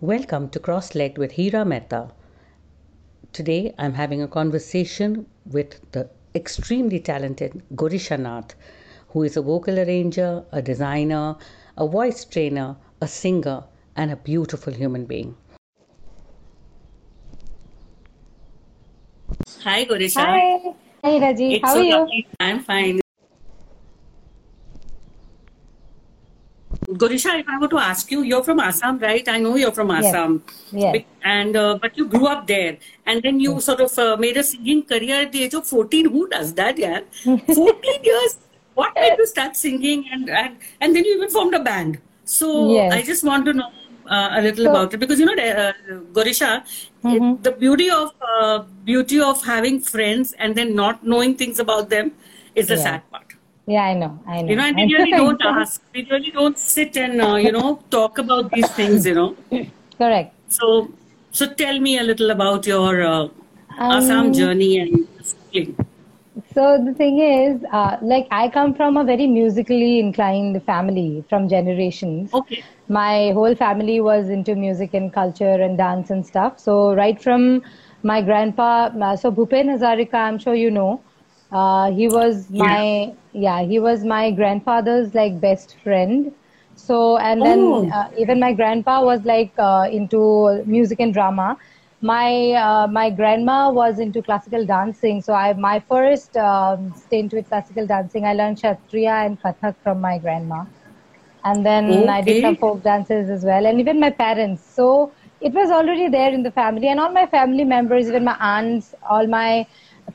Welcome to Cross Legged with Hira Mehta. Today I'm having a conversation with the extremely talented Gorisha Nath, who is a vocal arranger, a designer, a voice trainer, a singer, and a beautiful human being. Hi, Gorisha. Hi. Hey, Raji. It's How so are you? lovely. I'm fine. Gorisha, if I were to ask you, you're from Assam, right? I know you're from Assam. Yes. Be- And uh, but you grew up there, and then you sort of uh, made a singing career at the age of 14. Who does that, yeah? 14 years. What made you start singing, and and and then you even formed a band. So Yes. I just want to know uh, a little So- about it because you know, uh, Gorisha, it, the beauty of uh, beauty of having friends and then not knowing things about them is the Yeah. sad part. Yeah, I know. I know. You know, and we really don't ask. We really don't sit and uh, you know talk about these things. You know, Correct. so so tell me a little about your uh, Um, Assam journey and singing. So the thing is, uh, like I come from a very musically inclined family from generations. Okay. My whole family was into music and culture and dance and stuff. So right from my grandpa, uh, so Bhupen Hazarika, I'm sure you know. Uh, he was my yeah, he was my grandfather's like best friend. So and then Oh. uh, even my grandpa was like uh, into music and drama. My uh, my grandma was into classical dancing. So I my first um, stint with classical dancing, I learned Sattriya and Kathak from my grandma and then I did some folk dances as well, and even my parents. So it was already there in the family, and all my family members, even my aunts, all my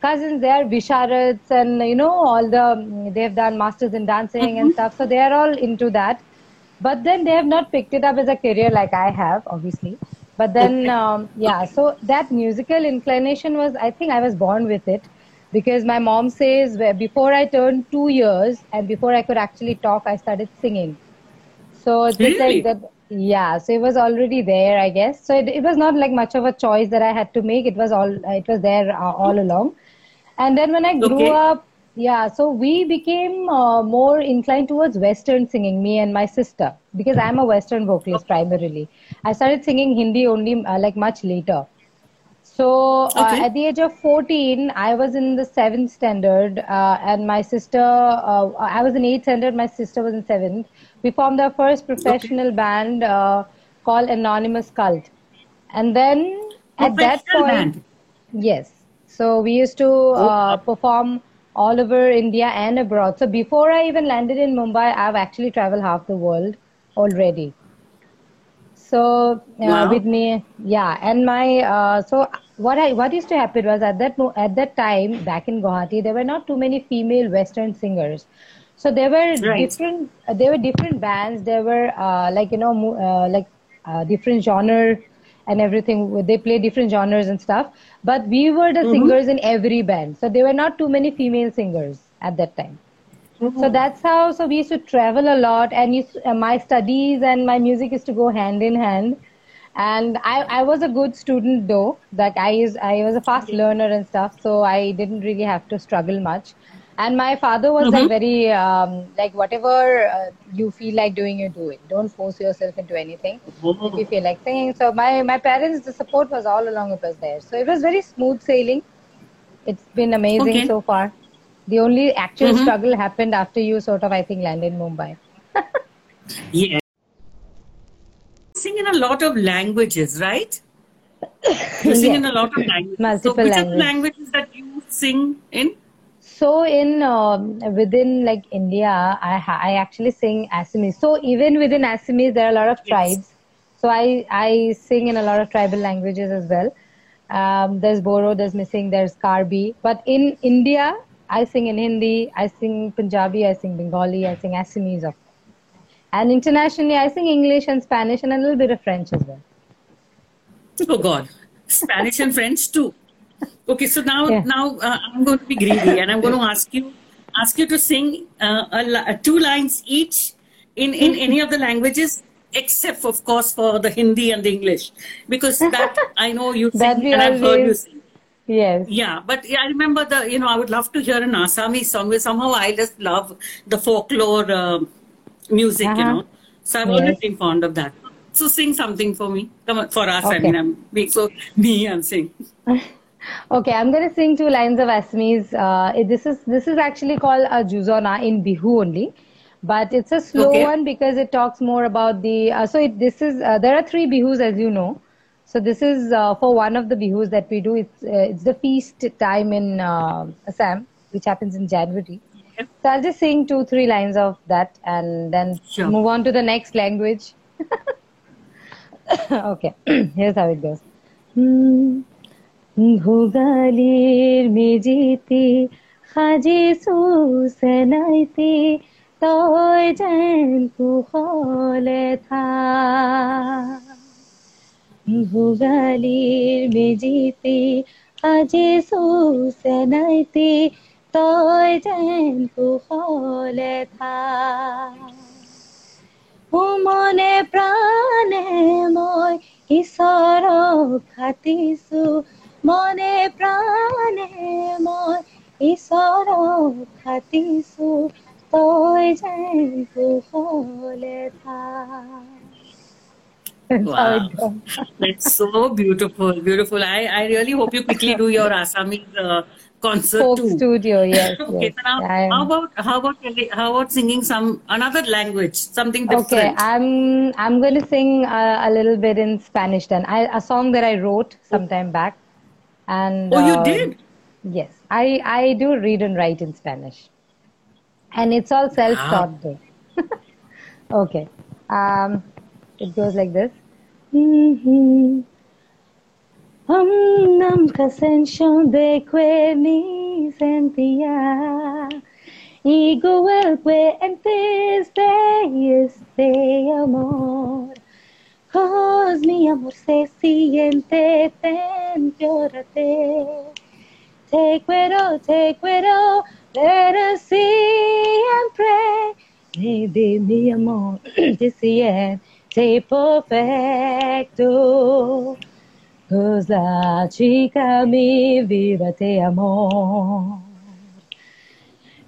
cousins, they are visharads, and you know, all the they've done masters in dancing and stuff. So they are all into that, but then they have not picked it up as a career like I have, obviously. But then, um, yeah, so that musical inclination was, I think, I was born with it because my mom says before I turned two years and before I could actually talk, I started singing. So it's Really? like that. Yeah, so it was already there, I guess. So it, it was not like much of a choice that I had to make. It was all it was there uh, all along. And then when I grew Okay. up, yeah, so we became uh, more inclined towards Western singing, me and my sister, because I'm a Western vocalist primarily. I started singing Hindi only uh, like much later. So uh, Okay. at the age of 14, I was in the seventh standard, uh, and my sister, uh, I was in eighth standard, my sister was in seventh. We formed our first professional band uh, called Anonymous Cult. And then at that point, band? yes. So we used to uh, perform all over India and abroad. So before I even landed in Mumbai, I've actually traveled half the world already. So uh, Wow. with me, yeah, and my uh, so what I what used to happen was at that at that time back in Guwahati, there were not too many female Western singers. So there were Right. different uh, there were different bands. There were uh, like you know mo- uh, like uh, different genre and everything. They play different genres and stuff. But we were the mm-hmm. singers in every band. So there were not too many female singers at that time. So mm-hmm. that's how. So we used to travel a lot, and used uh, my studies and my music used to go hand in hand. And I, I was a good student though. Like I is I was a fast mm-hmm. learner and stuff, so I didn't really have to struggle much. And my father was like very um, like whatever uh, you feel like doing, you do it. Don't force yourself into anything if you feel like singing. So my my parents, the support was all along it was there. So it was very smooth sailing. It's been amazing Okay. so far. The only actual struggle happened after you sort of, I think, landed in Mumbai. Yeah. Sing in a lot of languages, right? You sing in a lot of languages. Multiple so which are the languages that you sing in? So in um, within like India, I I actually sing Assamese. So even within Assamese, there are a lot of tribes. So I I sing in a lot of tribal languages as well. Um, there's Boro, there's Mising, there's Karbi. But in India, I sing in Hindi, I sing Punjabi, I sing Bengali, I sing Assamese. Of and internationally, I sing English and Spanish and a little bit of French as well. Oh God, Spanish and French too. Okay, so now Yeah. now uh, I'm going to be greedy and I'm going to ask you ask you to sing uh, a, uh, two lines each in in any of the languages except of course for the Hindi and the English because that I know you sing and I've heard you sing. Yes. Yeah, but yeah, I remember the you know I would love to hear an Assamese song where somehow I just love the folklore uh, music, you Uh-huh. know. So I've always been fond of that. so sing something for me. Come on, for us. Okay. I mean, I'm being so me. I'm sing. okay, I'm going to sing two lines of Asmi's. Uh, this is this is actually called a juzona in Bihu only, but it's a slow okay. one because it talks more about the. Uh, so it, this is uh, there are three Bihus as you know. So this is uh, for one of the Bihus that we do. It's uh, it's the feast time in uh, Assam, which happens in January. So I'll just sing two, three lines of that and then sure. move on to the next language. okay, here's how it goes. ভোগালীৰ মেজিতে সাজি চুচেনাইতি তই যেন কুশলে ভোগালীৰ মেজিতে সাজি চুচেনাইতি তই যেন কুশলে সুমনে প্ৰাণে মই ঈশ্বৰক খাটিছো মনে প্ৰাণে মই ঈশ্বৰক খাতিছো তই যেন কুশলে থা Wow. That's so beautiful, beautiful. I, I really hope you quickly do your Assamese uh, concert Folk too. studio, yes. okay, yes. so now how about how about how about singing some another language, something different? Okay, I'm I'm going to sing a, a little bit in Spanish then. I, a song that I wrote sometime back, and oh, you uh, did? Yes, I I do read and write in Spanish, and it's all self-taught wow. okay, um, it goes like this. Mm-hmm. Um, nunca sensación de que mi sentía igual que antes de este amor. Cos mi amor se siente temporate. Te quiero, te quiero, pero siempre. Maybe mi amor te siente perfecto. Pues la chica mi vida te amor.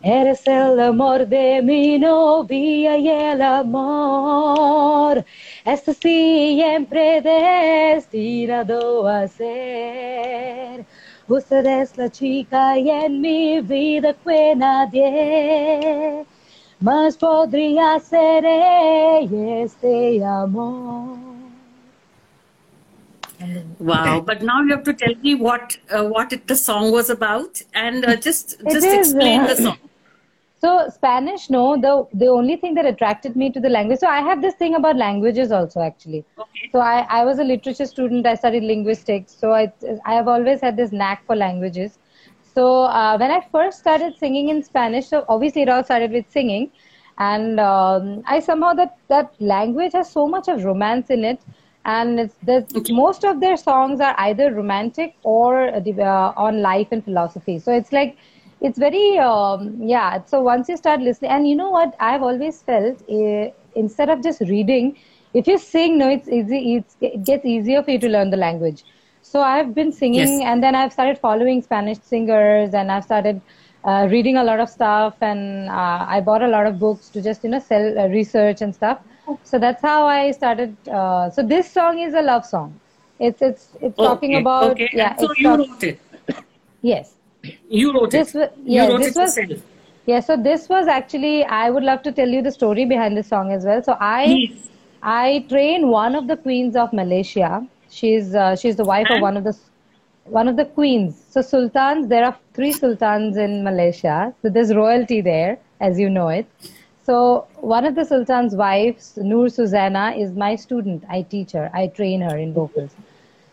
Eres el amor de mi novia y el amor está siempre destinado a ser. Usted es la chica y en mi vida que nadie más podría ser este amor. Wow! But now you have to tell me what uh, what it, the song was about, and uh, just just explain uh, the song. So Spanish, no. The the only thing that attracted me to the language. So I have this thing about languages also, actually. Okay. So I, I was a literature student. I studied linguistics. So I I have always had this knack for languages. So uh, when I first started singing in Spanish, so obviously it all started with singing, and um, I somehow that that language has so much of romance in it and it's, okay. most of their songs are either romantic or uh, on life and philosophy. So it's like it's very um, yeah. So once you start listening, and you know what I've always felt uh, instead of just reading, if you sing, no, it's easy. It's, it gets easier for you to learn the language. So I've been singing, yes. and then I've started following Spanish singers, and I've started. Uh, reading a lot of stuff and uh, I bought a lot of books to just you know sell uh, research and stuff so that's how I started. Uh, so this song is a love song. It's it's it's okay, talking about okay. yeah. so you talk, wrote it. Yes. You wrote this, it. Yeah, you wrote this was, yourself. Yeah. So this was actually I would love to tell you the story behind this song as well. So I Please. I train one of the queens of Malaysia. She's uh, she's the wife and? of one of the one of the queens. So sultans, there are three sultans in Malaysia. So there's royalty there, as you know it. So one of the Sultan's wives, Noor Susanna, is my student. I teach her. I train her in vocals.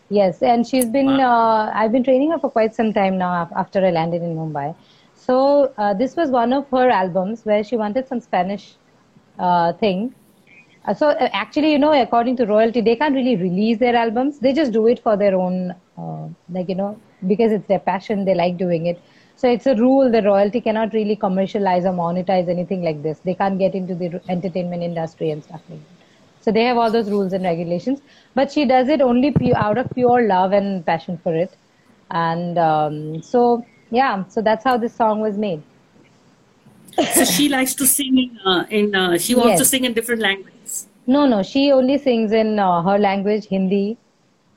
Yes, and she's been. Uh, I've been training her for quite some time now. After I landed in Mumbai, so uh, this was one of her albums where she wanted some Spanish uh, thing. Uh, so uh, actually, you know, according to royalty, they can't really release their albums. They just do it for their own, uh, like you know, because it's their passion. They like doing it. So it's a rule that royalty cannot really commercialize or monetize anything like this. They can't get into the entertainment industry and stuff like that. So they have all those rules and regulations. But she does it only pu- out of pure love and passion for it. And um, so, yeah, so that's how this song was made. so she likes to sing in, uh, in uh, she wants yes. to sing in different languages. No, no, she only sings in uh, her language, Hindi,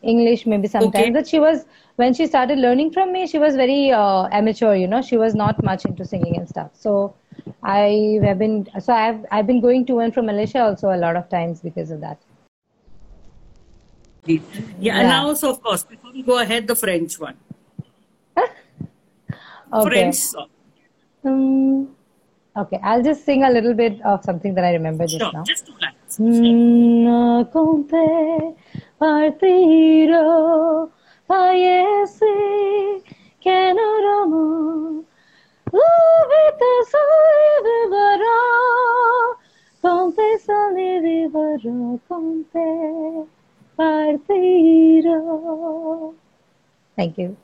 English, maybe sometimes. Okay. But she was when she started learning from me, she was very uh, amateur. You know, she was not much into singing and stuff. So I have been so I've I've been going to and from Malaysia also a lot of times because of that. Yeah, Yeah. and now also, of course, before we go ahead, the French one. Okay. French song. Um, okay, I'll just sing a little bit of something that I remember just Sure, now. just two lines. No conté partiro fallece que no ramo Ubita soy vivara Conte sali vivara Conte partiro Thank you.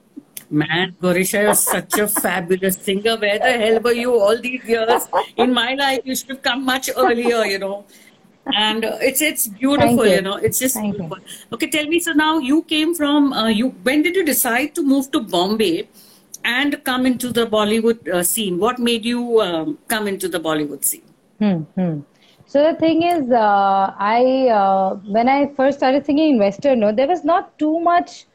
Man, Gorisha, you're such a fabulous singer. Where the hell were you all these years? In my life, you should have come much earlier, you know. And uh, it's it's beautiful, you. you know. It's just Thank you. beautiful. Okay, tell me. So now you came from uh, you. When did you decide to move to Bombay and come into the Bollywood uh, scene? What made you um, come into the Bollywood scene? Hmm, hmm. So the thing is, uh, I uh, when I first started singing in Western, no, there was not too much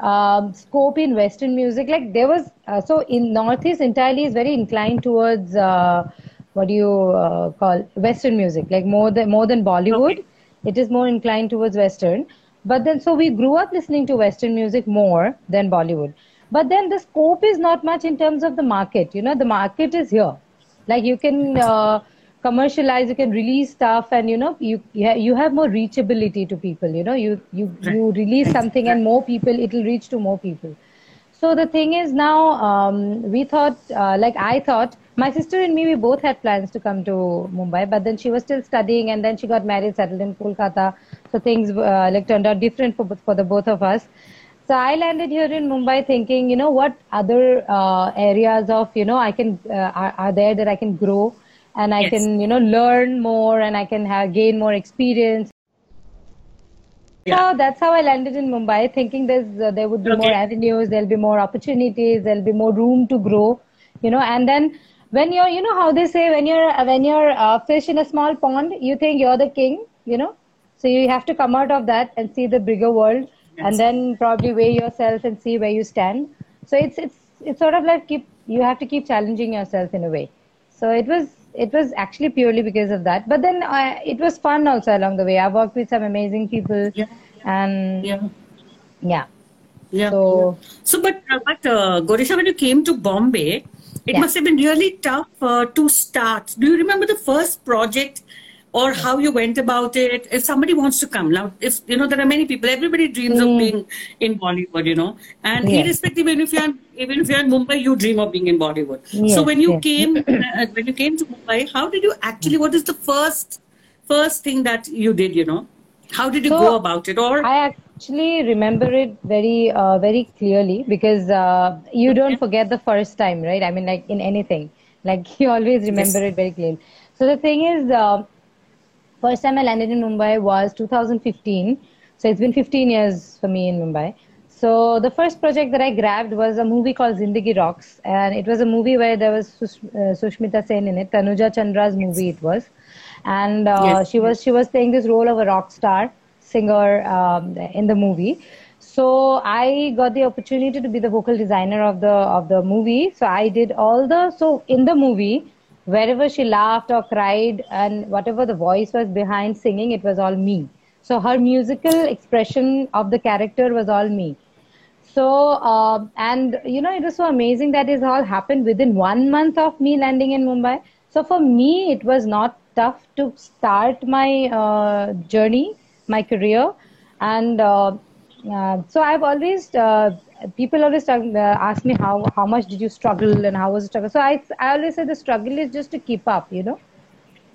um, scope in Western music. Like there was, uh, so in Northeast entirely is very inclined towards uh, what do you uh, call Western music, like more than more than Bollywood. Okay. It is more inclined towards Western. But then, so we grew up listening to Western music more than Bollywood. But then the scope is not much in terms of the market. You know, the market is here. Like you can uh, commercialize, you can release stuff, and you know, you you you have more reachability to people. You know, you you you release something, and more people, it will reach to more people. So the thing is now, um, we thought, uh, like I thought, my sister and me, we both had plans to come to Mumbai, but then she was still studying, and then she got married, settled in Kolkata. So things uh, like turned out different for both- for the both of us. So I landed here in Mumbai thinking, you know, what other uh, areas of, you know, I can uh, are, are there that I can grow, and I Yes. can, you know, learn more, and I can have gain more experience. Yeah. So that's how I landed in Mumbai, thinking there's uh, there would be more avenues, there'll be more opportunities, there'll be more room to grow, you know. And then when you're, you know, how they say when you're uh, when you're a fish in a small pond, you think you're the king, you know. So you have to come out of that and see the bigger world, Yes. and then probably weigh yourself and see where you stand. So it's it's it's sort of like keep you have to keep challenging yourself in a way. So it was it was actually purely because of that. But then uh, it was fun also along the way. I worked with some amazing people, Yeah. and Yeah. yeah. Yeah. So So, but uh, but uh, Gorisha, when you came to Bombay, it Yeah. must have been really tough uh, to start. Do you remember the first project or how you went about it? If somebody wants to come now, if you know there are many people, everybody dreams of being in Bollywood, you know, and Mm. Yes. irrespective, even if you're even if you're in Mumbai, you dream of being in Bollywood. so when you yes. came uh, when you came to Mumbai, how did you actually? What is the first first thing that you did? You know, how did you So, go about it? Or I actually remember it very, uh, very clearly because uh, you don't forget the first time, right? I mean, like in anything, like you always remember Yes. it very clearly. So the thing is, uh, first time I landed in Mumbai was 2015. So it's been 15 years for me in Mumbai. So the first project that I grabbed was a movie called Zindagi Rocks, and it was a movie where there was Sush- uh, Sushmita Sen in it. Tanuja Chandra's movie it was, and uh, Yes. she was she was playing this role of a rock star singer um, in the movie. So I got the opportunity to be the vocal designer of the of the movie. So I did all the so in the movie wherever she laughed or cried and whatever the voice was behind singing, it was all me. So her musical expression of the character was all me. So, uh, and you know, it was so amazing that it all happened within one month of me landing in Mumbai. So for me, it was not tough to start my uh, journey, my career, and uh, uh, so I've always uh, people always uh, ask me how how much did you struggle and how was the struggle. So I I always say the struggle is just to keep up, you know.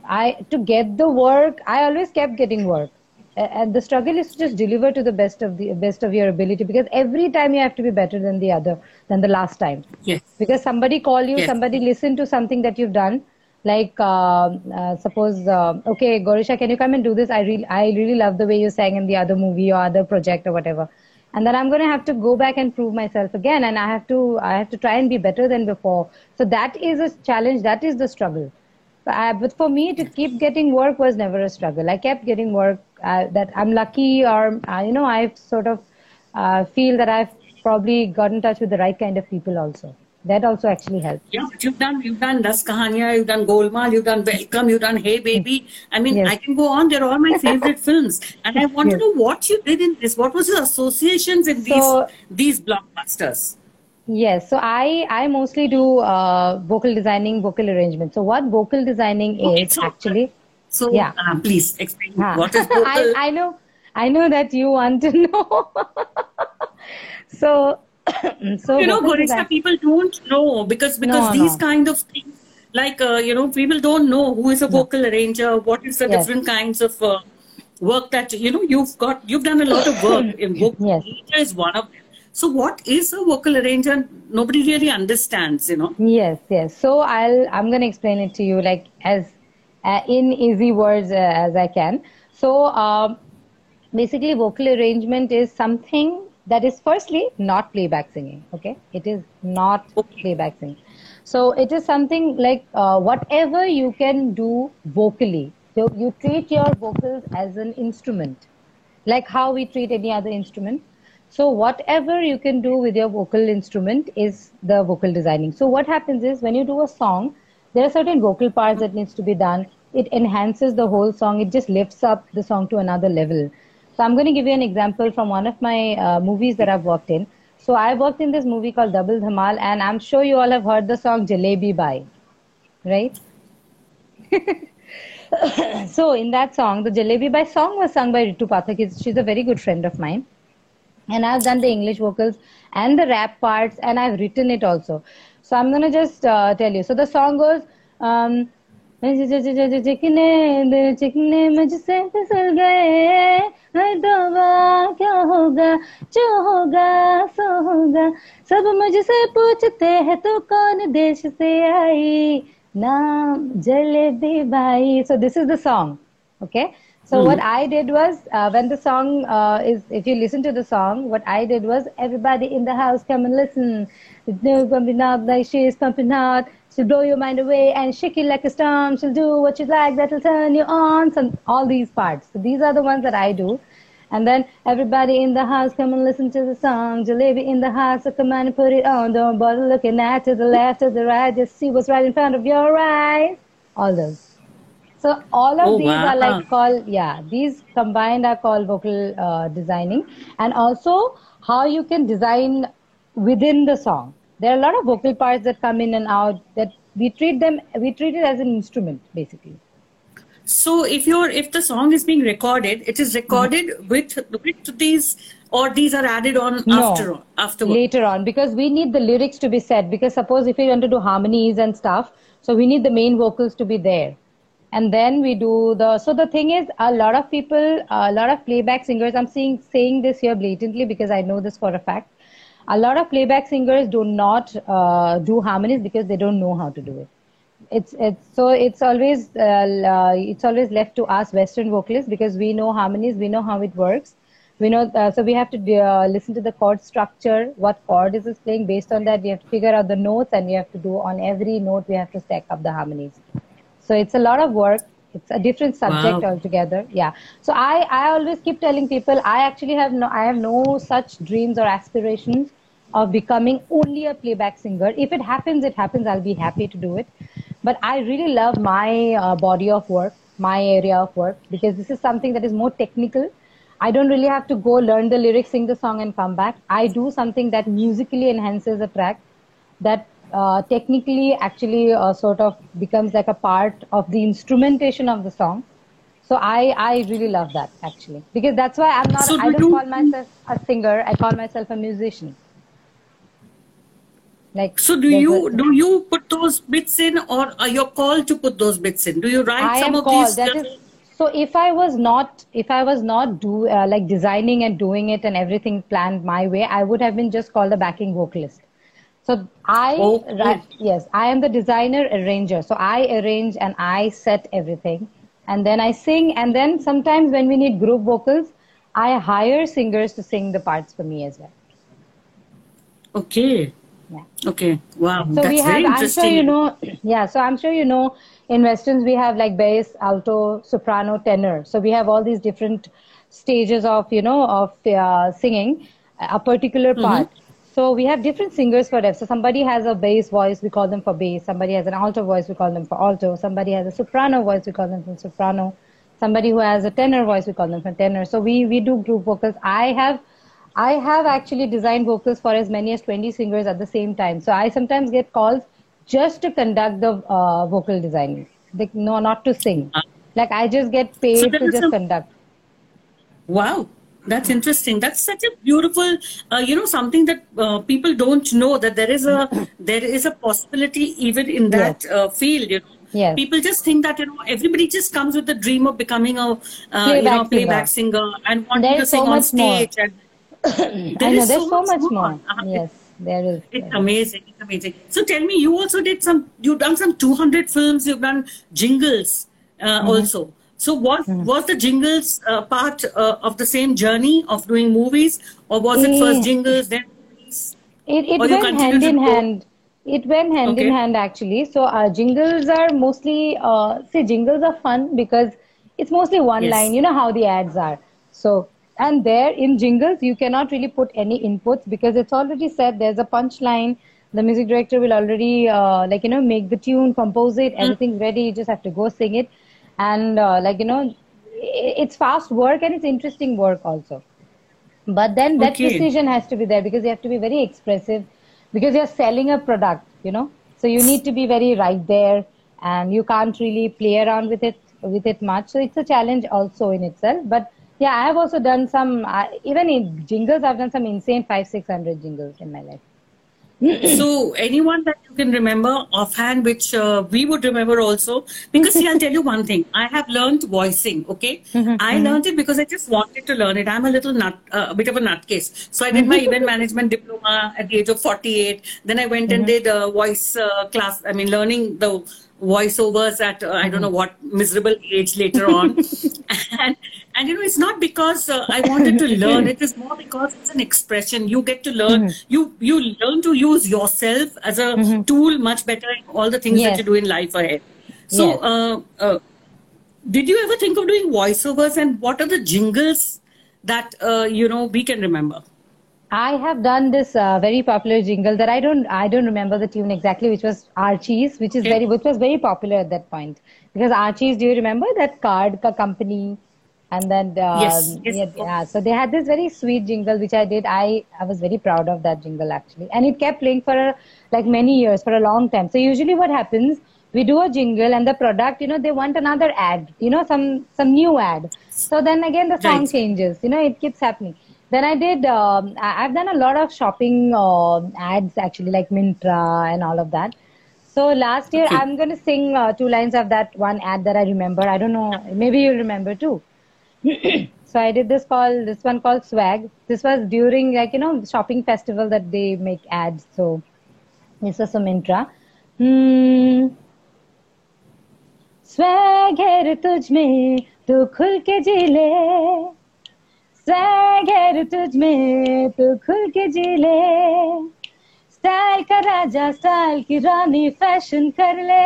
I to get the work. I always kept getting work, and the struggle is to just deliver to the best of the best of your ability because every time you have to be better than the other than the last time. yes, Because somebody call you, Yes. somebody listen to something that you've done. Like uh, uh, suppose, uh, okay, Gorisha, can you come and do this? I really, I really love the way you sang in the other movie or other project or whatever. And then I'm going to have to go back and prove myself again, and I have to, I have to try and be better than before. So that is a challenge. That is the struggle. uh, but for me to keep getting work was never a struggle. I kept getting work uh, that I'm lucky or, uh, you know, I sort of uh, feel that I've probably got in touch with the right kind of people also. That also actually helped. Yeah, but you've done you've done Dus Kahaniyaan, you've done Golmaal, you've done Welcome, you've done Hey Baby. I mean, Yes. I can go on. They're all my favorite films, and I want Yes. to know what you did in this. What was your associations in these So- these blockbusters? Yes, so I I mostly do uh, vocal designing, vocal arrangement. So what vocal designing Okay, is so- actually So, Yeah. uh, please explain Huh. what is vocal. I, I know I know that you want to know. so so you know, design- people don't know because because No, these no. kind of things, like uh, you know, people don't know who is a vocal arranger, what is the Yes. different kinds of uh, work that you know you've got. You've done a lot of work in vocal Yes. arranger is one of them. So, what is a vocal arranger? Nobody really understands. You know. Yes, yes. So I'll I'm going to explain it to you like as uh, in easy words uh, as I can. So um, basically, vocal arrangement is something that is firstly not playback singing. Okay, it is not Okay. playback singing. So it is something like uh, whatever you can do vocally. So you treat your vocals as an instrument, like how we treat any other instrument. So whatever you can do with your vocal instrument is the vocal designing. So what happens is when you do a song, there are certain vocal parts that needs to be done. It enhances the whole song. It just lifts up the song to another level. So I'm going to give you an example from one of my uh, movies that I've worked in. So I worked in this movie called Double Dhamaal, and I'm sure you all have heard the song Jalebi Bai, right? so in that song, the Jalebi Bai song was sung by Ritu Pathak. She's- a very good friend of mine and I've done the English vocals and the rap parts, and I've written it also. So I'm gonna just uh, tell you. So the song goes. Um, चिकने चिकने मुझसे फिसल गए है दवा क्या होगा जो होगा सो होगा सब मुझसे पूछते हैं तो कौन देश से आई नाम जलेबी भाई so this is the song okay so mm. what I did was uh, when the song uh, is, if you listen to the song, what I did was everybody in the house come and listen. No pumping out like she is pumping out. She'll blow your mind away and shake you like a storm. She'll do what you like, that'll turn you on. So all these parts. So these are the ones that I do. And then everybody in the house come and listen to the song. Jalebi in the house, so come on and put it on. Don't bother looking at to the left or the right. Just see what's right in front of your eyes. All those. So all of Oh, these wow. are like called yeah. These combined are called vocal uh, designing, and also how you can design within the song. There are a lot of vocal parts that come in and out that we treat them we treat it as an instrument basically. So, if you're if the song is being recorded, it is recorded mm-hmm. with with these, or these are added on No. after afterwards. later on because we need the lyrics to be said because suppose if we want to do harmonies and stuff so we need the main vocals to be there and then we do the so the thing is a lot of people a lot of playback singers i'm seeing saying this here blatantly because i know this for a fact a lot of playback singers do not uh, do harmonies because they don't know how to do it. It's it's so it's always uh, uh, it's always left to us western vocalists because we know harmonies we know how it works. We know uh, so we have to uh, listen to the chord structure what chord is it playing. Based on that we have to figure out the notes and we have to do on every note we have to stack up the harmonies. So it's a lot of work it's a different subject Wow. altogether. Yeah. So i i always keep telling people i actually have no i have no such dreams or aspirations of becoming only a playback singer. If it happens it happens. I'll be happy to do it. But i really love my uh, body of work my area of work because this is something that is more technical. I don't really have to go learn the lyrics sing the song and come back. I do something that musically enhances a track that uh, technically actually uh, sort of becomes like a part of the instrumentation of the song. So I, I really love that actually because that's why I'm not So I do don't you- call myself a singer I call myself a musician. Like So, do you a- do you put those bits in, or are you called to put those bits in? Do you write I some of called these? that is so if I was not if I was not do uh, like designing and doing it and everything planned my way I would have been just called a backing vocalist. So I Okay. yes I am the designer arranger. So I arrange and I set everything and then I sing and then sometimes when we need group vocals I hire singers to sing the parts for me as well. okay. Yeah. Okay. Wow. So That's we have, very I'm sure you know, yeah. So I'm sure you know, in westerns we have like bass, alto, soprano, tenor. So we have all these different stages of you know of uh, singing a particular Mm-hmm. So we have different singers for that. So somebody has a bass voice, we call them for bass. Somebody has an alto voice, we call them for alto. Somebody has a soprano voice, we call them for soprano. Somebody who has a tenor voice, we call them for tenor. So we we do group vocals. I have I have actually designed vocals for as many as 20 singers at the same time. So I sometimes get calls just to conduct the uh, vocal designing. Like, no, not to sing. Like I just get paid So to just some- conduct. Wow, that's interesting. That's such a beautiful, uh, you know, something that uh, people don't know that there is a there is a possibility even in that uh, field. You know, Yes. people just think that you know everybody just comes with the dream of becoming a uh, you know playback singer and wanting There to sing so on much more. stage. And I there know is there's so, much more. Uh, Yes, there is. It's amazing. It's amazing. So tell me, you also did some. You've done some 200 films. You've done jingles uh, Mm-hmm. also. So was was the jingles uh, part uh, of the same journey of doing movies, or was it first jingles then movies? It, it went hand in hand. It went hand Okay. in hand actually. So our jingles are mostly, uh, see, jingles are fun because it's mostly one Yes. line. You know how the ads are. So, and there in jingles, you cannot really put any inputs because it's already said there's a punchline. The music director will already, uh, like, you know, make the tune, compose it, everything's ready. You just have to go sing it. And, uh, like, you know, it's fast work and it's interesting work also. But then that Okay. precision has to be there because you have to be very expressive because you're selling a product, you know. So you need to be very right there and you can't really play around with it with it much. So it's a challenge also in itself. But yeah, I have also done some uh, even in jingles. I've done some insane five six hundred jingles in my life. So anyone that you can remember offhand, which uh, we would remember also, because see, I'll tell you one thing. I have learned voicing. Okay, I learned it because I just wanted to learn it. I'm a little nut, uh, a bit of a nutcase. So I did my event management diploma at the age of 48. Then I went and did a voice uh, class. I mean, learning the voiceovers at uh, I don't know what miserable age later on, and and you know it's not because uh, I wanted to learn. It is more because it's an expression. You get to learn. You you learn to use yourself as a tool much better in all the things Yes. that you do in life ahead. So, Yes. uh, uh, did you ever think of doing voiceovers, and what are the jingles that uh, you know we can remember? I have done this uh, very popular jingle that I don't I don't remember the tune exactly, which was Archie's, which is very which was very popular at that point. Because Archie's, do you remember that card company? And then uh, Yes, yes, yeah, yeah, so they had this very sweet jingle which I did. I I was very proud of that jingle actually, and it kept playing for a, like many years for a long time. So usually what happens, we do a jingle and the product, you know, they want another ad, you know, some some new ad. So then again the song Right. changes. You know, it keeps happening then I did. Um, I've done a lot of shopping uh, ads actually, like Myntra and all of that. So last year, okay. I'm going to sing uh, two lines of that one ad that I remember. I don't know. Maybe you'll remember too. so I did this call, this one called Swag. This was during like you know shopping festival that they make ads. So this was some Myntra. Hmm. Swag है तुझ में तू खुल के जी swag है रे तुझ में तू खुल के जी ले स्टाइल का राजा स्टाइल की रानी फैशन कर ले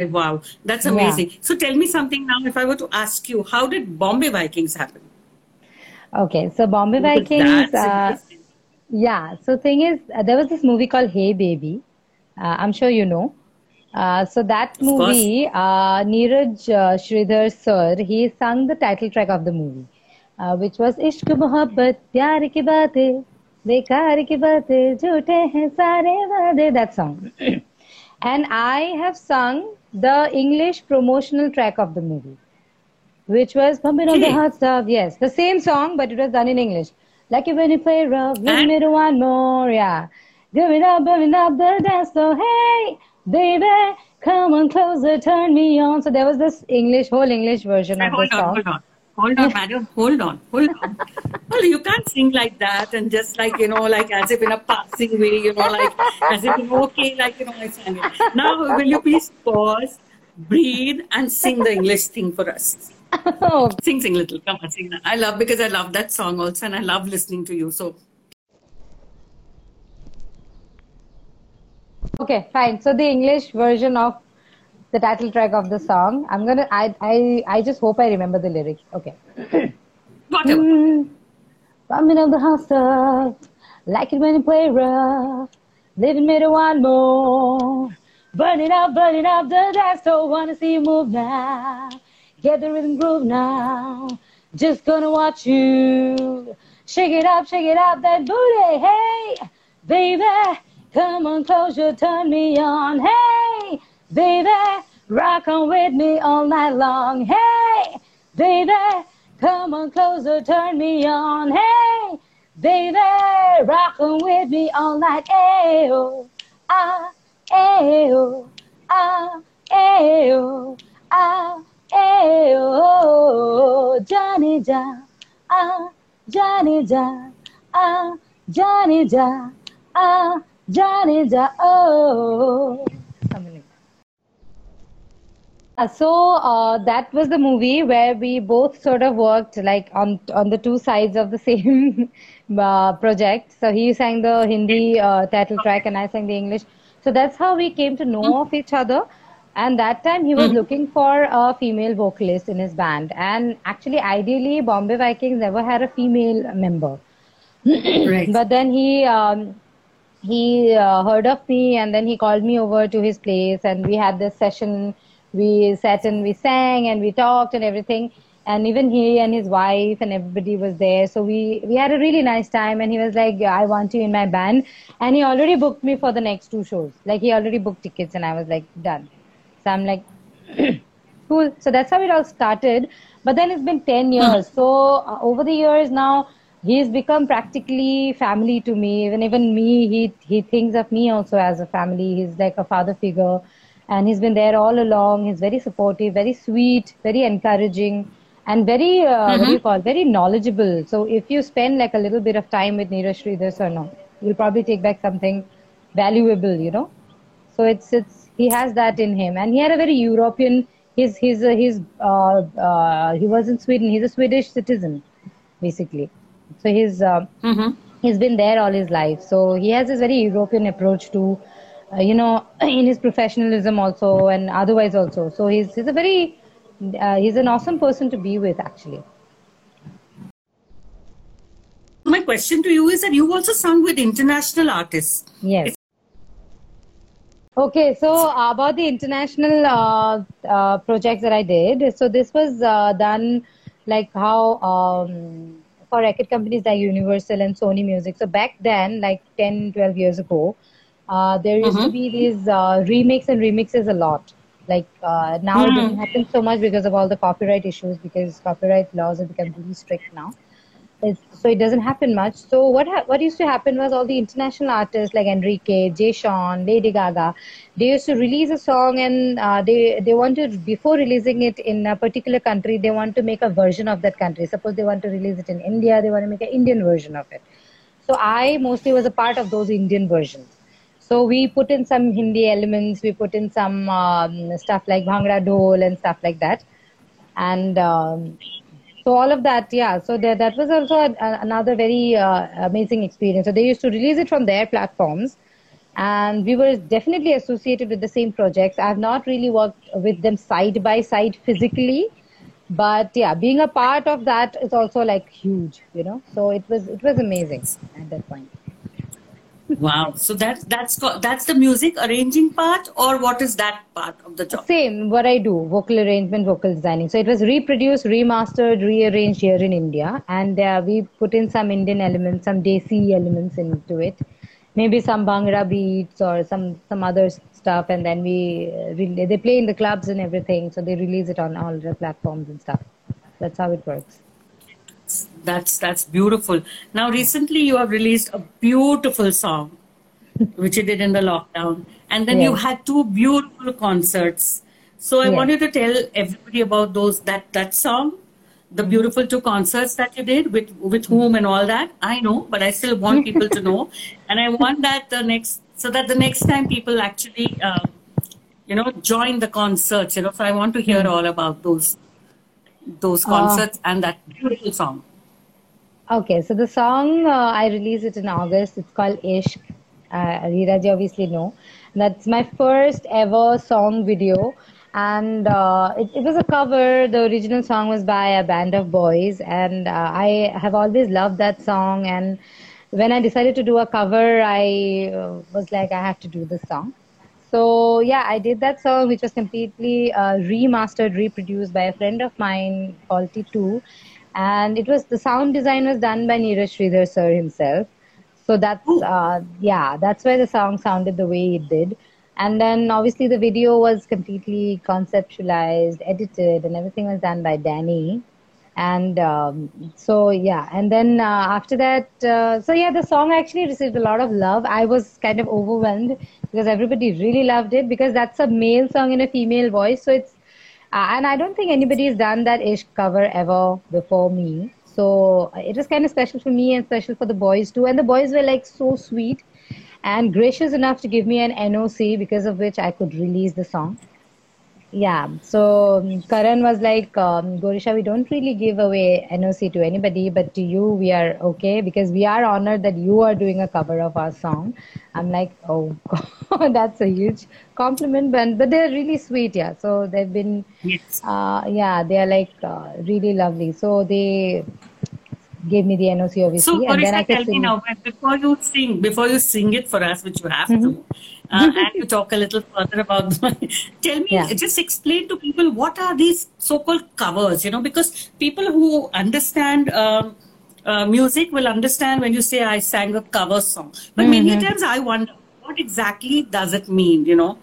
Wow, that's Yeah. amazing. So tell me something now. If I were to ask you, how did Bombay Vikings happen? Okay, so Bombay Because Vikings. that's Uh, interesting. yeah, so thing is, uh, there was this movie called Hey Baby. Uh, I'm sure you know. Uh, so that movie, uh, Neeraj uh, Sridhar sir, he sung the title track of the movie, uh, which was Ishq Mohabbat Pyar Ki Baatein Bekar Ki Baatein Jhoote Hain Sare Waade, that song. and I have sung the English promotional track of the movie which was Pumping on the. Hot Stuff. Yes, the same song, but it was done in English. Like you when you play rough, And- me one more, yeah. Give it up, give it up the dance so Hey, baby, come on closer, turn me on. So there was this English, whole English version of the hold on, song. hold on. Hold on, madam. Hold on. Hold on. well, you can't sing like that and just like, you know, like as if in a passing way, you know, like as if, okay, like, you know, I sang it. Now, will you please pause, breathe, and sing the English thing for us? oh. Sing, sing little. Come on, sing that. I love because I love that song also, and I love listening to you. So. Okay, fine. So the English version of the title track of the song. I'm gonna. I. I. I just hope I remember the lyrics. Okay. Whatever. Mm, bumping up the house stuff, like it when you play rough. Living me to one more. Burning up, burning up the dance. Don't wanna see you move now. Get the rhythm groove now. Just gonna watch you. Shake it up, shake it up, that booty. Hey, baby, come on closer, turn me on. Hey, baby, rock on with me all night long. Hey, baby, come on closer, turn me on. Hey, baby, rock on with me all night. Ayo, ah, ayo, ah, ayo, ah, Johnny Ja, ah, Johnny Ja, ah, Johnny Ja, ah, Johnny Ja, oh. Something like that. Uh, so uh, that was the movie where we both sort of worked like on on the two sides of the same uh, project. So he sang the Hindi uh, title track and I sang the English. So that's how we came to know of each other. And that time he was looking for a female vocalist in his band. And actually, ideally, Bombay Vikings never had a female member. Right. But then he um, he uh, heard of me and then he called me over to his place and we had this session. We sat and we sang and we talked and everything. And even he and his wife and everybody was there. So we we had a really nice time and he was like i want you in my band. And he already booked me for the next two shows. Like he already booked tickets and i was like done. So i'm like cool. So that's how it all started. But then it's been 10 years. So uh, over the years now he's become practically family to me. Even even me he he thinks of me also as a family. He's like a father figure. And he's been there all along. He's very supportive very sweet very encouraging and very uh, what do you call very knowledgeable. So if you spend like a little bit of time with Neeraj Sridhar or no you'll probably take back something valuable you know? So it's it's he has that in him. And he had a very european he's he's uh, he's uh, uh, he was in sweden. He's a swedish citizen basically so he's uh, Mm-hmm. he's been there all his life so he has this very european approach to uh, you know in his professionalism also and otherwise also so he's he's a very uh, he's an awesome person to be with actually My question to you is that you also sung with international artists. Yes. Okay, so about the international uh, uh, projects that I did, so this was uh, done like how um, for record companies like Universal and Sony Music. So back then, like 10, 12 years ago, uh, there used to be these uh, remix and remixes a lot. Like uh, now it doesn't happen so much because of all the copyright issues because copyright laws have become really strict now. It's, so it doesn't happen much. So what ha- what used to happen was all the international artists like Enrique, Jay Sean, Lady Gaga, they used to release a song and uh, they they wanted before releasing it in a particular country, they want to make a version of that country. Suppose they want to release it in India, they want to make an Indian version of it. So I mostly was a part of those Indian versions. So we put in some Hindi elements, we put in some um, stuff like Bhangra Dhol and stuff like that. And um, so all of that, yeah. So there, that was also a, a- another very uh, amazing experience. So they used to release it from their platforms, and we were definitely associated with the same projects. I have not really worked with them side by side physically, but yeah, being a part of that is also like huge, you know. So it was it was amazing at that point. Wow. So that that's that's the music arranging part, or what is that part of the job? Same, what I do, vocal arrangement, vocal designing. So it was reproduced, remastered, rearranged here in India, and uh, we put in some Indian elements, some Desi elements into it, maybe some Bhangra beats or some some other stuff, and then we uh, they play in the clubs and everything, so they release it on all the platforms and stuff. That's how it works. That's that's beautiful. Now, recently you have released a beautiful song, which you did in the lockdown, and then you had two beautiful concerts. So I Yes. wanted to tell everybody about those that that song, the beautiful two concerts that you did with with whom and all that. I know, but I still want people to know, and I want that the next so that the next time people actually, um, you know, join the concerts. You know, so I want to hear all about those those concerts and that beautiful song? Okay, so the song uh, I released it in August. It's called Ishq. Uh, Riraji obviously know. That's my first ever song video, and uh, it, it was a cover. The original song was by a band of boys, and uh, I have always loved that song. And when I decided to do a cover, I uh, was like, I have to do this song. So yeah, I did that song, which was completely uh, remastered, reproduced by a friend of mine called T2, and it was the sound design was done by Neeraj Sridhar sir himself. So that's uh, yeah, that's why the song sounded the way it did. And then obviously the video was completely conceptualized, edited, and everything was done by Danny. And um, so yeah, and then uh, after that, uh, so yeah, the song actually received a lot of love. I was kind of overwhelmed because everybody really loved it because that's a male song in a female voice. So it's uh, and I don't think anybody's done that ish cover ever before me. So it was kind of special for me and special for the boys too. And the boys were like so sweet and gracious enough to give me an NOC because of which I could release the song. Yeah, so um, Karan was like, um, Gorisha, we don't really give away NOC to anybody, but to you, we are okay because we are honored that you are doing a cover of our song. I'm like, oh, God, that's a huge compliment, but, but they're really sweet, yeah. So they've been, Yes. uh, yeah, they are like uh, really lovely. So they gave me the NOC, obviously, So, and then I tell me now, before you sing, before you sing it for us, which you have to, uh, and you talk a little further about, tell me, Yeah. just explain to people what are these so-called covers, you know, because people who understand um, uh, music will understand when you say I sang a cover song, but many times I wonder what exactly does it mean, you know,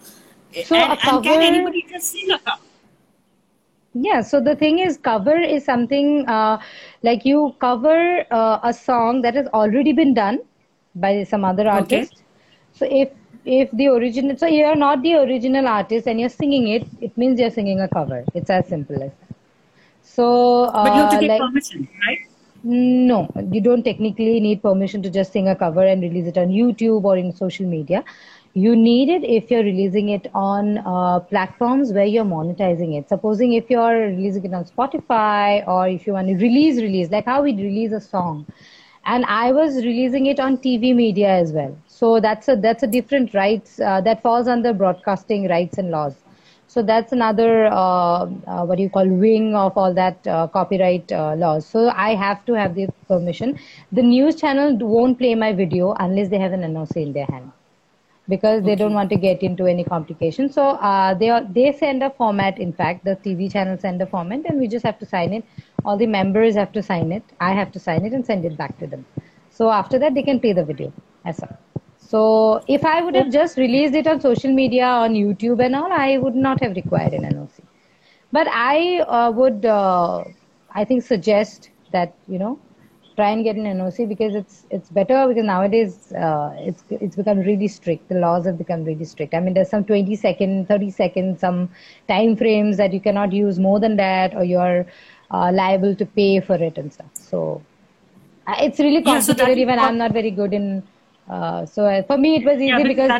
So and, a and can anybody just sing a cover? Yeah, so the thing is, cover is something uh, like you cover uh, a song that has already been done by some other Okay. artist. So if if the original, so you're not the original artist and you're singing it, it means you're singing a cover. It's as simple as that. So, uh, But you have to get like, permission, right? no, you don't technically need permission to just sing a cover and release it on YouTube or in social media. You need it if you're releasing it on uh, platforms where you're monetizing it. Supposing if you're releasing it on Spotify or if you want to release, release, like how we release a song. And I was releasing it on TV media as well. So that's a that's a different rights uh, that falls under broadcasting rights and laws. So that's another uh, uh, what do you call wing of all that uh, copyright uh, laws. So I have to have the permission. The news channel won't play my video unless they have an NOC in their hand because they don't want to get into any complications. So uh, they are, they send a format. In fact, the TV channel send a format, and we just have to sign it. All the members have to sign it. I have to sign it and send it back to them. So after that, they can play the video. That's all. So if I would have just released it on social media, on YouTube and all, I would not have required an NOC. But I uh, would, uh, I think, suggest that you know, try and get an NOC because it's it's better because nowadays uh, it's it's become really strict. The laws have become really strict. I mean, there's some 20 second, 30 second, some time frames that you cannot use more than that, or you're uh, liable to pay for it and stuff. So it's really Yeah, so complicated. even I'm not very good in. Uh, so uh, for me, it was easy Yeah, because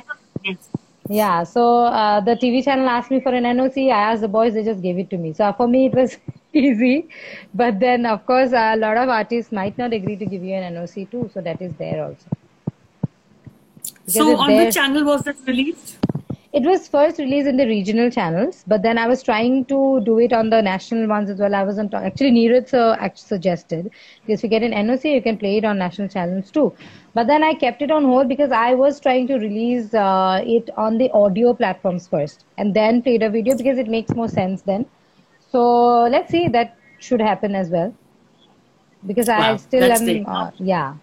yeah, so uh, the TV channel asked me for an NOC. I asked the boys, they just gave it to me. So for me, it was easy. But then, of course, a lot of artists might not agree to give you an NOC too. So that is there also. Because So on which channel was that released? It was first released in the regional channels, but then I was trying to do it on the national ones as well. I wasn't actually Neeraj act- suggested because if you get an NOC, you can play it on national channels too. But then I kept it on hold because I was trying to release uh, it on the audio platforms first and then play the video because it makes more sense then. So let's see that should happen as well because I still am uh, yeah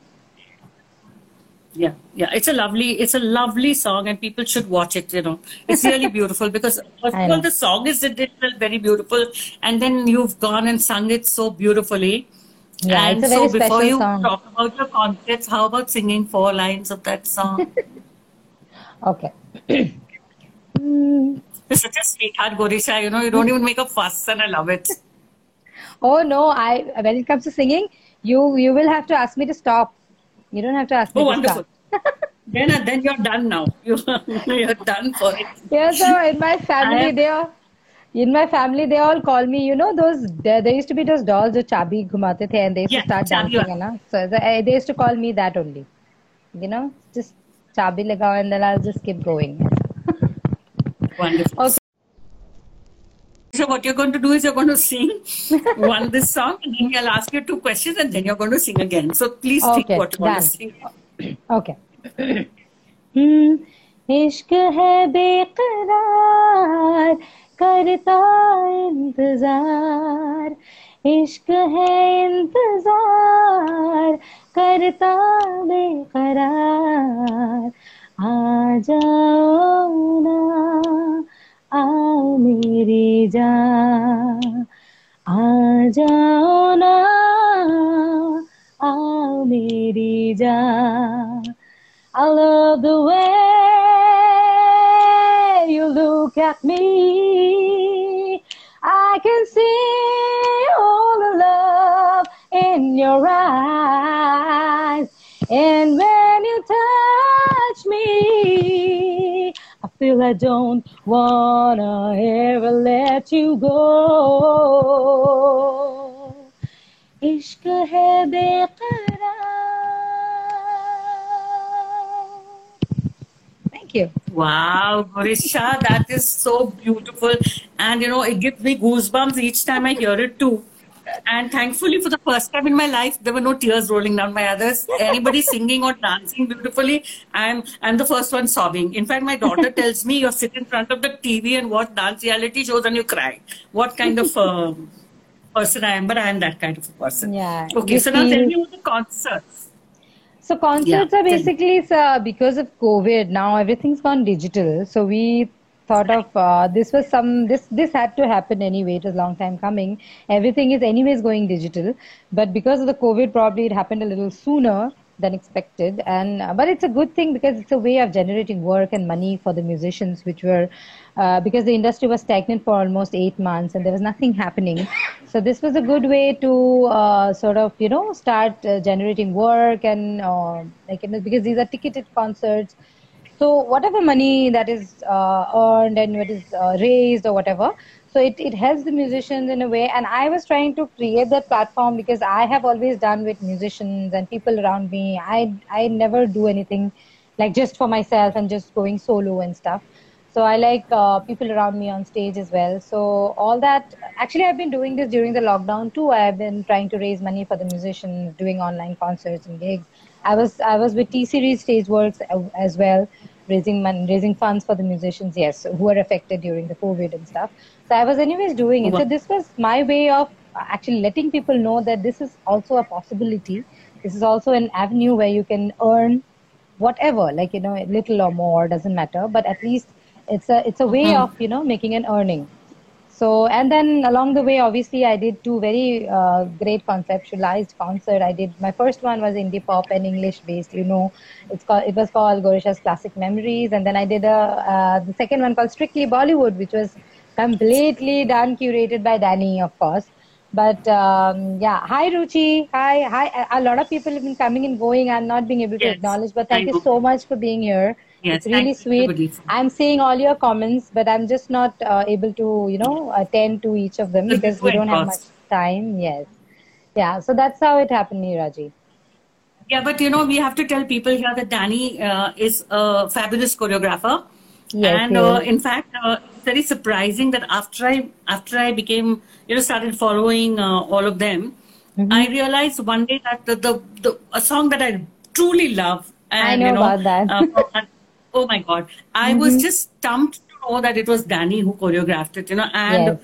Yeah, yeah, it's a lovely, it's a lovely song, and people should watch it. You know, it's really beautiful because first of all, the song is itself very beautiful, and then you've gone and sung it so beautifully Yeah, and it's a very so before you song. talk about your concerts, how about singing four lines of that song? okay. You're such a sweetheart, Gorisha. You know, you don't even make a fuss, and I love it. Oh no, I when it comes to singing, you you will have to ask me to stop. You don't have to ask me Oh, to wonderful. stop. then, uh, then you're done now. You, you're done for it. Yeah, so in my family, I- they are in my family they all call me you know those there, there used to be those dolls जो चाबी घुमाते थे and they used Yeah, to start चाबी dancing ना so the, eh, they used to call me that only you know just चाबी लगाओ and then I'll just keep going Wonderful. Okay. So what you're going to do is you're going to sing one this song, and then I'll ask you two questions, and then you're going to sing again. So please think Okay, what you're going to done. sing. okay हम्म, इश्क है बेकरार करता इंतजार इश्क है इंतजार करता बेकरार आ जाओ ना आओ मेरी जान आ जाओ ना आओ मेरी जान I love the way you look at me. I can see all the love in your eyes. And when feel I don't wanna ever let you go. इश्क है बेकरार Thank you. Wow, Gorisha, that is so beautiful. And you know, it gives me goosebumps each time I hear it too. And thankfully, for the first time in my life, there were no tears rolling down my others. Anybody singing or dancing beautifully, I'm I'm the first one sobbing. In fact, my daughter tells me, "You sit in front of the TV and watch dance reality shows and you cry." What kind of uh, person I am? But I am that kind of a person. Yeah, Okay, so now tell me about the concerts. So concerts Yeah, are basically uh, because of COVID. Now everything's gone digital. So we thought of uh, this was some this this had to happen anyway. It was a long time coming. Everything is anyways going digital, but because of the COVID, probably it happened a little sooner than expected. And uh, but it's a good thing because it's a way of generating work and money for the musicians, which were uh, because the industry was stagnant for almost eight months and there was nothing happening. So this was a good way to uh, sort of you know start uh, generating work and uh, like because these are ticketed concerts. So whatever money that is uh, earned and what is uh, raised or whatever, so it, it helps the musicians in a way. And I was trying to create that platform because I have always done with musicians and people around me. I I never do anything like just for myself and just going solo and stuff. So I like uh, people around me on stage as well. So all that actually I've been doing this during the lockdown too. I've been trying to raise money for the musicians, doing online concerts and gigs. I was I was with T Series Stage Works as well, raising money, raising funds for the musicians. Yes, who were affected during the COVID and stuff. So I was anyways doing it. So this was my way of actually letting people know that this is also a possibility. This is also an avenue where you can earn whatever like you know little or more doesn't matter but at least it's a it's a way hmm. of you know making an earning so and then along the way obviously i did two very uh, great conceptualized concert. I did my first one was indie pop and english based you know. It's called it was called gorisha's classic memories. And then i did a uh, the second one called strictly bollywood which was completely done curated by danny of course. But um, yeah, hi Ruchi, hi, hi. A- lot of people have been coming and going. I'm not being able to Yes, acknowledge, but thank I you so much for being here. Yes, it's really sweet. I'm seeing all your comments, but I'm just not uh, able to, you know, attend to each of them because we don't have much time. Yes, yeah. So that's how it happened, Hiraji. Yeah, but you know, we have to tell people here that Danny uh, is a fabulous choreographer. Yes, and uh, in fact, uh, it's very surprising that after I after I became, you know, started following uh, all of them, Mm-hmm. I realized one day that the, the, the a song that I truly love, and I know you know, about that. Mm-hmm. uh, oh my God, I was just stumped to know that it was Danny who choreographed it, you know, and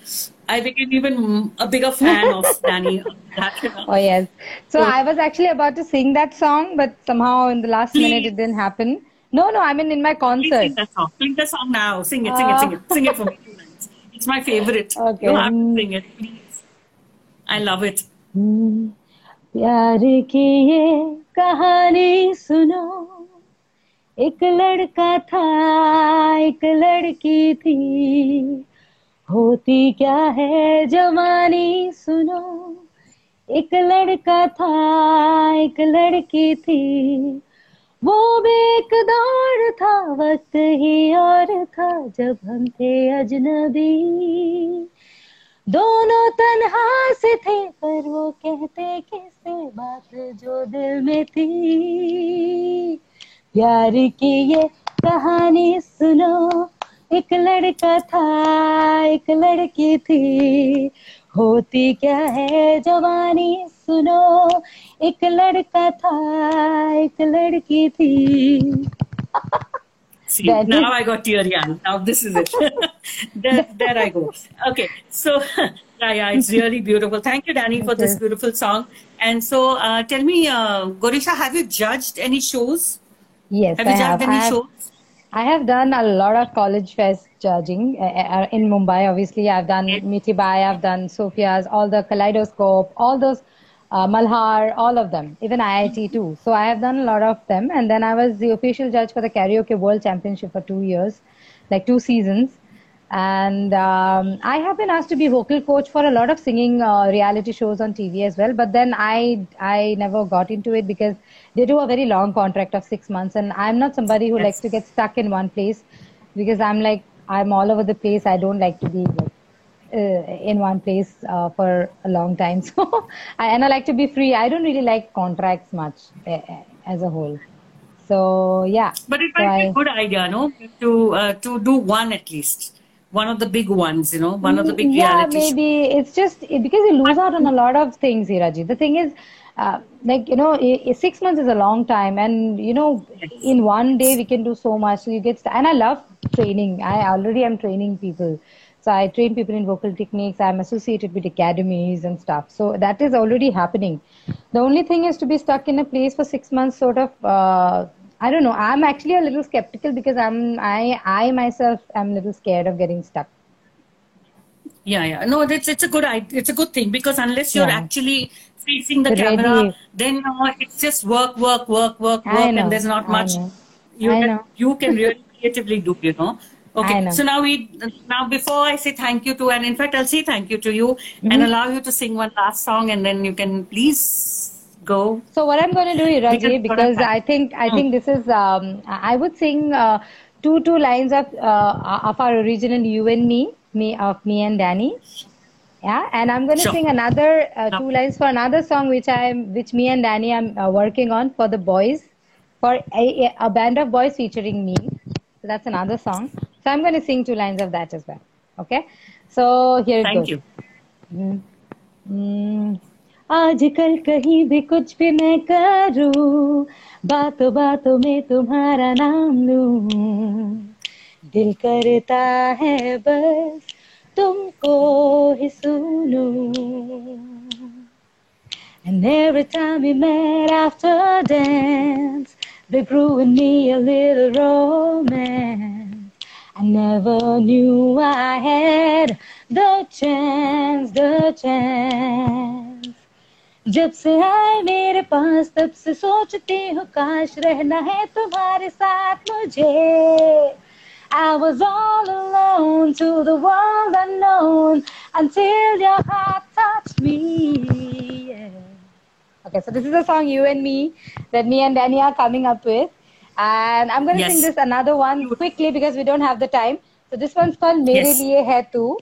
I became even a bigger fan of Danny. That, you know. Oh yes. So So- I was actually about to sing that song, but somehow in the last minute it Please. didn't happen. No, no. I mean in my Please concert. sing that song. Sing the song now. Sing it, sing it, sing it. Sing it for me. two lines. It's my favorite. Okay. You have to sing it, please. I love it. हम्म, प्यार की ये कहानी सुनो एक लड़का था, एक लड़की थी। होती क्या है जवानी, सुनो। एक लड़का था, एक लड़की थी। वो भी एक दौर था, वक्त ही और था, जब हम थे अजनबी। दोनों तन्हा से थे, पर वो कहते किससे बात जो दिल में थी? प्यार की ये कहानी सुनो एक लड़का था एक लड़की थी होती क्या है जवानी सुनो एक लड़का था एक लड़की थी See, That now is- I got teary eyed. Now this is it. there, there I go. Okay, so yeah, yeah, it's really beautiful. Thank you, Danny, for this beautiful song. And so, uh, tell me, uh, Gorisha, have you judged any shows? Yes, Have I you have. any I have, shows? I have done a lot of college fest judging uh, uh, in Mumbai. Obviously, I've done Yes. Mitibai, I've done Sophia's, all the Kaleidoscope, all those uh, Malhar, all of them, even IIT too. So I have done a lot of them. And then I was the official judge for the Karaoke World Championship for two years, like two seasons. And um, I have been asked to be vocal coach for a lot of singing uh, reality shows on TV as well. But then I I never got into it because they do a very long contract of six months, and I'm not somebody who Yes. likes to get stuck in one place because I'm like I'm all over the place. I don't like to be like, uh, in one place uh, for a long time. So I, and I like to be free. I don't really like contracts much uh, as a whole. So yeah. But it So might be I- a good idea, no, to uh, to do one at least, one of the big ones, you know, one of the big yeah reality shows. maybe it's just because you lose out on a lot of things hiraji. The thing is uh, like you know six months is a long time and you know in one day we can do so much. So you get st- and i love training. I already am training people. So i train people in vocal techniques. I'm associated with academies and stuff. So that is already happening. The only thing is to be stuck in a place for six months sort of uh, I don't know. I'm actually a little skeptical because I'm I I myself am a little scared of getting stuck. Yeah, yeah. No, it's it's a good. It's a good thing because unless you're Yeah. actually facing the camera, then uh, it's just work, work, work, work, I work, know, and there's not I much know. you I can, know. you can really creatively do. You know. Okay. So now we now before I say thank you to, and in fact I'll say thank you to you Mm-hmm. and allow you to sing one last song, and then you can please go. So what I'm going to do, Raji, because, because I think I think hmm. this is um, I would sing uh, two two lines of uh, uh, of our original "You and Me," me of me and Danny. Yeah, and I'm going to sure. sing another uh, two lines for another song which I'm which me and Danny I'm uh, working on for the boys, for a, a band of boys featuring me. So that's another song. So I'm going to sing two lines of that as well. Okay. So here it Thank goes. Thank you. Mm. Mm. आजकल कहीं भी कुछ भी मैं करूँ बातों बातों में तुम्हारा नाम लूँ दिल करता है बस तुमको ही सुनूं And every time we met after dance, they grew in me a little romance. I never knew I had the chance, the chance. जब से आए मेरे पास तब से सोचती हूँ काश रहना है तुम्हारे साथ मुझे I was all alone to the world unknown until your heart touched me. Yeah. Okay, so this is a song you and me that me and Danny are coming up with. And I'm going to Yes. sing this another one quickly because we don't have the time. So this one's called Mere Yes. Liye Hai Tu.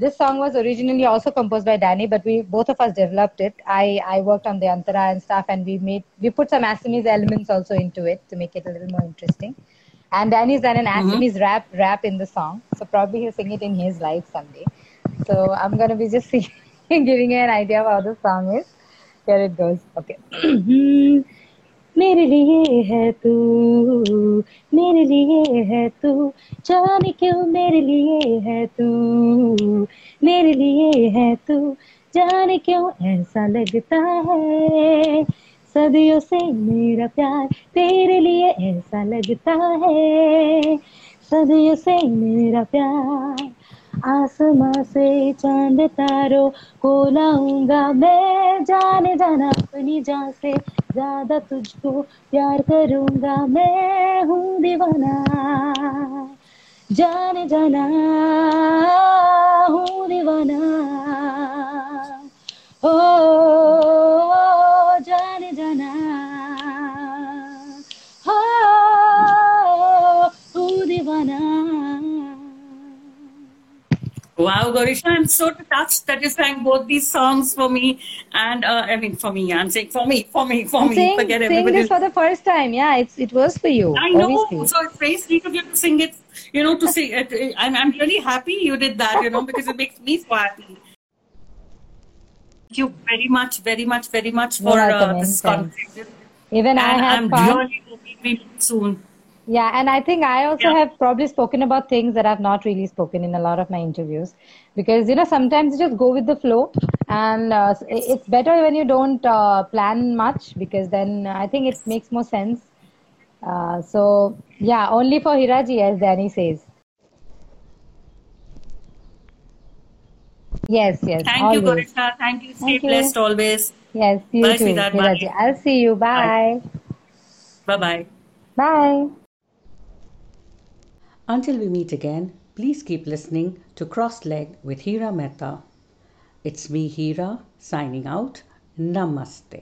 This song was originally also composed by Danny, but we both of us developed it. I, I worked on the antara and stuff, and we made we put some Assamese elements also into it to make it a little more interesting. And Danny's done an mm-hmm. Assamese rap rap in the song, so probably he'll sing it in his live someday. So I'm gonna be just singing, giving you an idea of how the song is. Here it goes. Okay. Hmm. मेरे लिए है तू, मेरे लिए है तू। जाने क्यों मेरे लिए है तू, मेरे लिए है तू। जाने क्यों ऐसा लगता है? सदियों से मेरा प्यार तेरे लिए ऐसा लगता है। सदियों से मेरा प्यार आसमां से चाँद तारों को लाऊँगा मैं। जाने जाना अपनी जान से, ज़्यादा तुझको प्यार करूँगा मैं। हूँ दीवाना, जाने जाना, हूँ दीवाना। Wow, Gorisha, I'm so touched that you sang both these songs for me. And uh, I mean, for me, I'm saying for me, for me, for I'm me. saying, Forget saying everybody. this for the first time. Yeah, it's it was for you. I know. obviously. So it's very sweet of you to sing it. You know, to sing it. I'm, I'm really happy you did that. You know, because it makes me so happy. Thank you very much, very much, very much for uh, this conversation. Even I And had I'm fun. really hoping we meet soon. Yeah, and I think I also Yeah. have probably spoken about things that I've not really spoken in a lot of my interviews because you know sometimes you just go with the flow, and uh, it's better when you don't uh, plan much because then I think it makes more sense. Uh, so yeah, only for Hiraji, as Danny says. Yes, yes, Thank you, always. Gorisha. Thank you. Stay Thank you. blessed always. Yes, you Bye, too. Hiraji. I'll see you. Bye. Bye bye. Bye. Until we meet again, please keep listening to Cross Leg with Hira Mehta. It's me, Hira, signing out. Namaste.